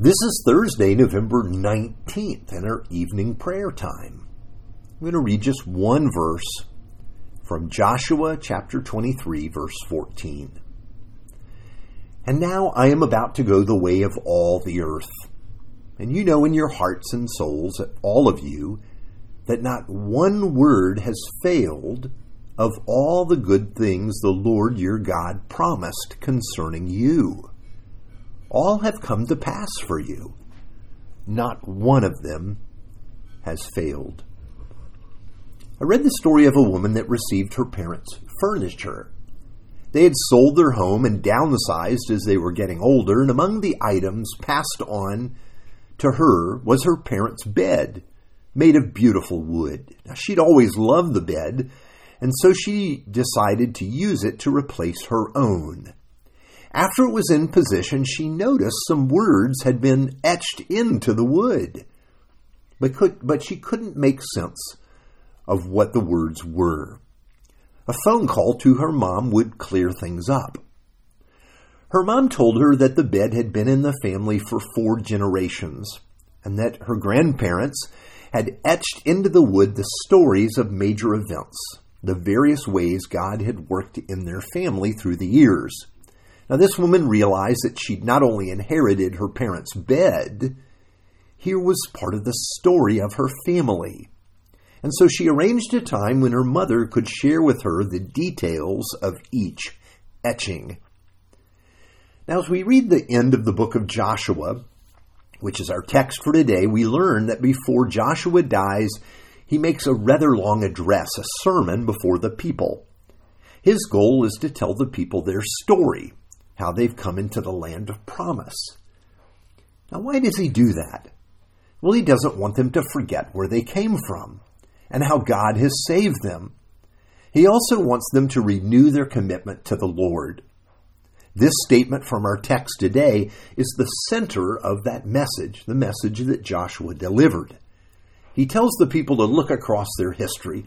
This is Thursday, November 19th, and our evening prayer time. I'm going to read just one verse from Joshua chapter 23, verse 14. And now I am about to go the way of all the earth. And you know in your hearts and souls, all of you, that not one word has failed of all the good things the Lord your God promised concerning you all have come to pass for you. Not one of them has failed. I read the story of a woman that received her parents' furniture. They had sold their home and downsized as they were getting older, and among the items passed on to her was her parents' bed, made of beautiful wood. Now, she'd always loved the bed, and so she decided to use it to replace her own. After it was in position, she noticed some words had been etched into the wood, but, could, but she couldn't make sense of what the words were. A phone call to her mom would clear things up. Her mom told her that the bed had been in the family for four generations, and that her grandparents had etched into the wood the stories of major events, the various ways God had worked in their family through the years. Now, this woman realized that she'd not only inherited her parents' bed, here was part of the story of her family. And so she arranged a time when her mother could share with her the details of each etching. Now, as we read the end of the book of Joshua, which is our text for today, we learn that before Joshua dies, he makes a rather long address, a sermon before the people. His goal is to tell the people their story, how they've come into the land of promise. Now, why does he do that? Well, he doesn't want them to forget where they came from and how God has saved them. He also wants them to renew their commitment to the Lord. This statement from our text today is the center of that message, the message that Joshua delivered. He tells the people to look across their history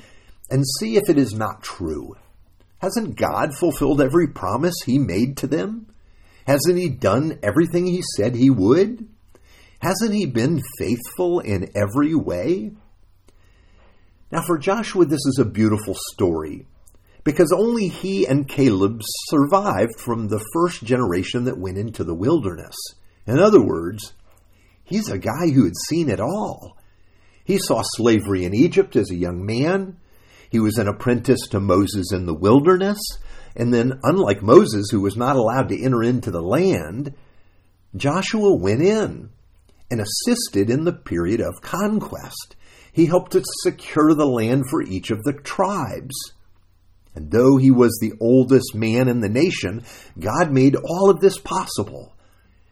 and see if it is not true. Hasn't God fulfilled every promise he made to them? Hasn't he done everything he said he would? Hasn't he been faithful in every way? Now, for Joshua, this is a beautiful story because only he and Caleb survived from the first generation that went into the wilderness. In other words, he's a guy who had seen it all. He saw slavery in Egypt as a young man. He was an apprentice to Moses in the wilderness. And then, unlike Moses, who was not allowed to enter into the land, Joshua went in and assisted in the period of conquest. He helped to secure the land for each of the tribes. And though he was the oldest man in the nation, God made all of this possible.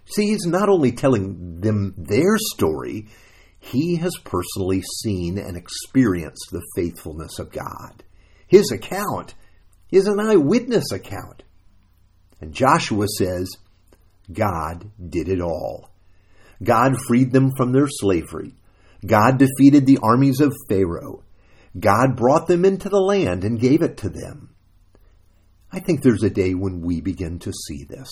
See, he's not only telling them their story, he has personally seen and experienced the faithfulness of God. His account is an eyewitness account. And Joshua says, God did it all. God freed them from their slavery. God defeated the armies of Pharaoh. God brought them into the land and gave it to them. I think there's a day when we begin to see this.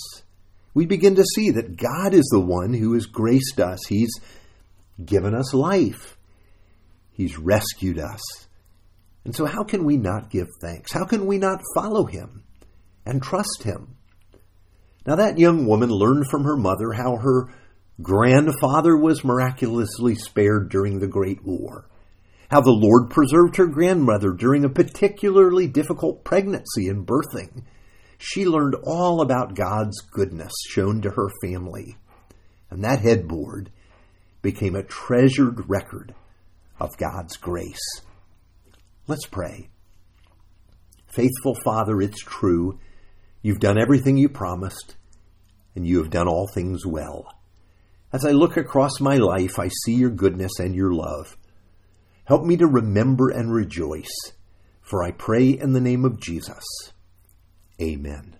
We begin to see that God is the one who has graced us. He's given us life. He's rescued us. And so, how can we not give thanks? How can we not follow him and trust him? Now, that young woman learned from her mother how her grandfather was miraculously spared during the Great War, how the Lord preserved her grandmother during a particularly difficult pregnancy and birthing. She learned all about God's goodness shown to her family. And that headboard became a treasured record of God's grace. Let's pray. Faithful Father, it's true. You've done everything you promised, and you have done all things well. As I look across my life, I see your goodness and your love. Help me to remember and rejoice, for I pray in the name of Jesus. Amen.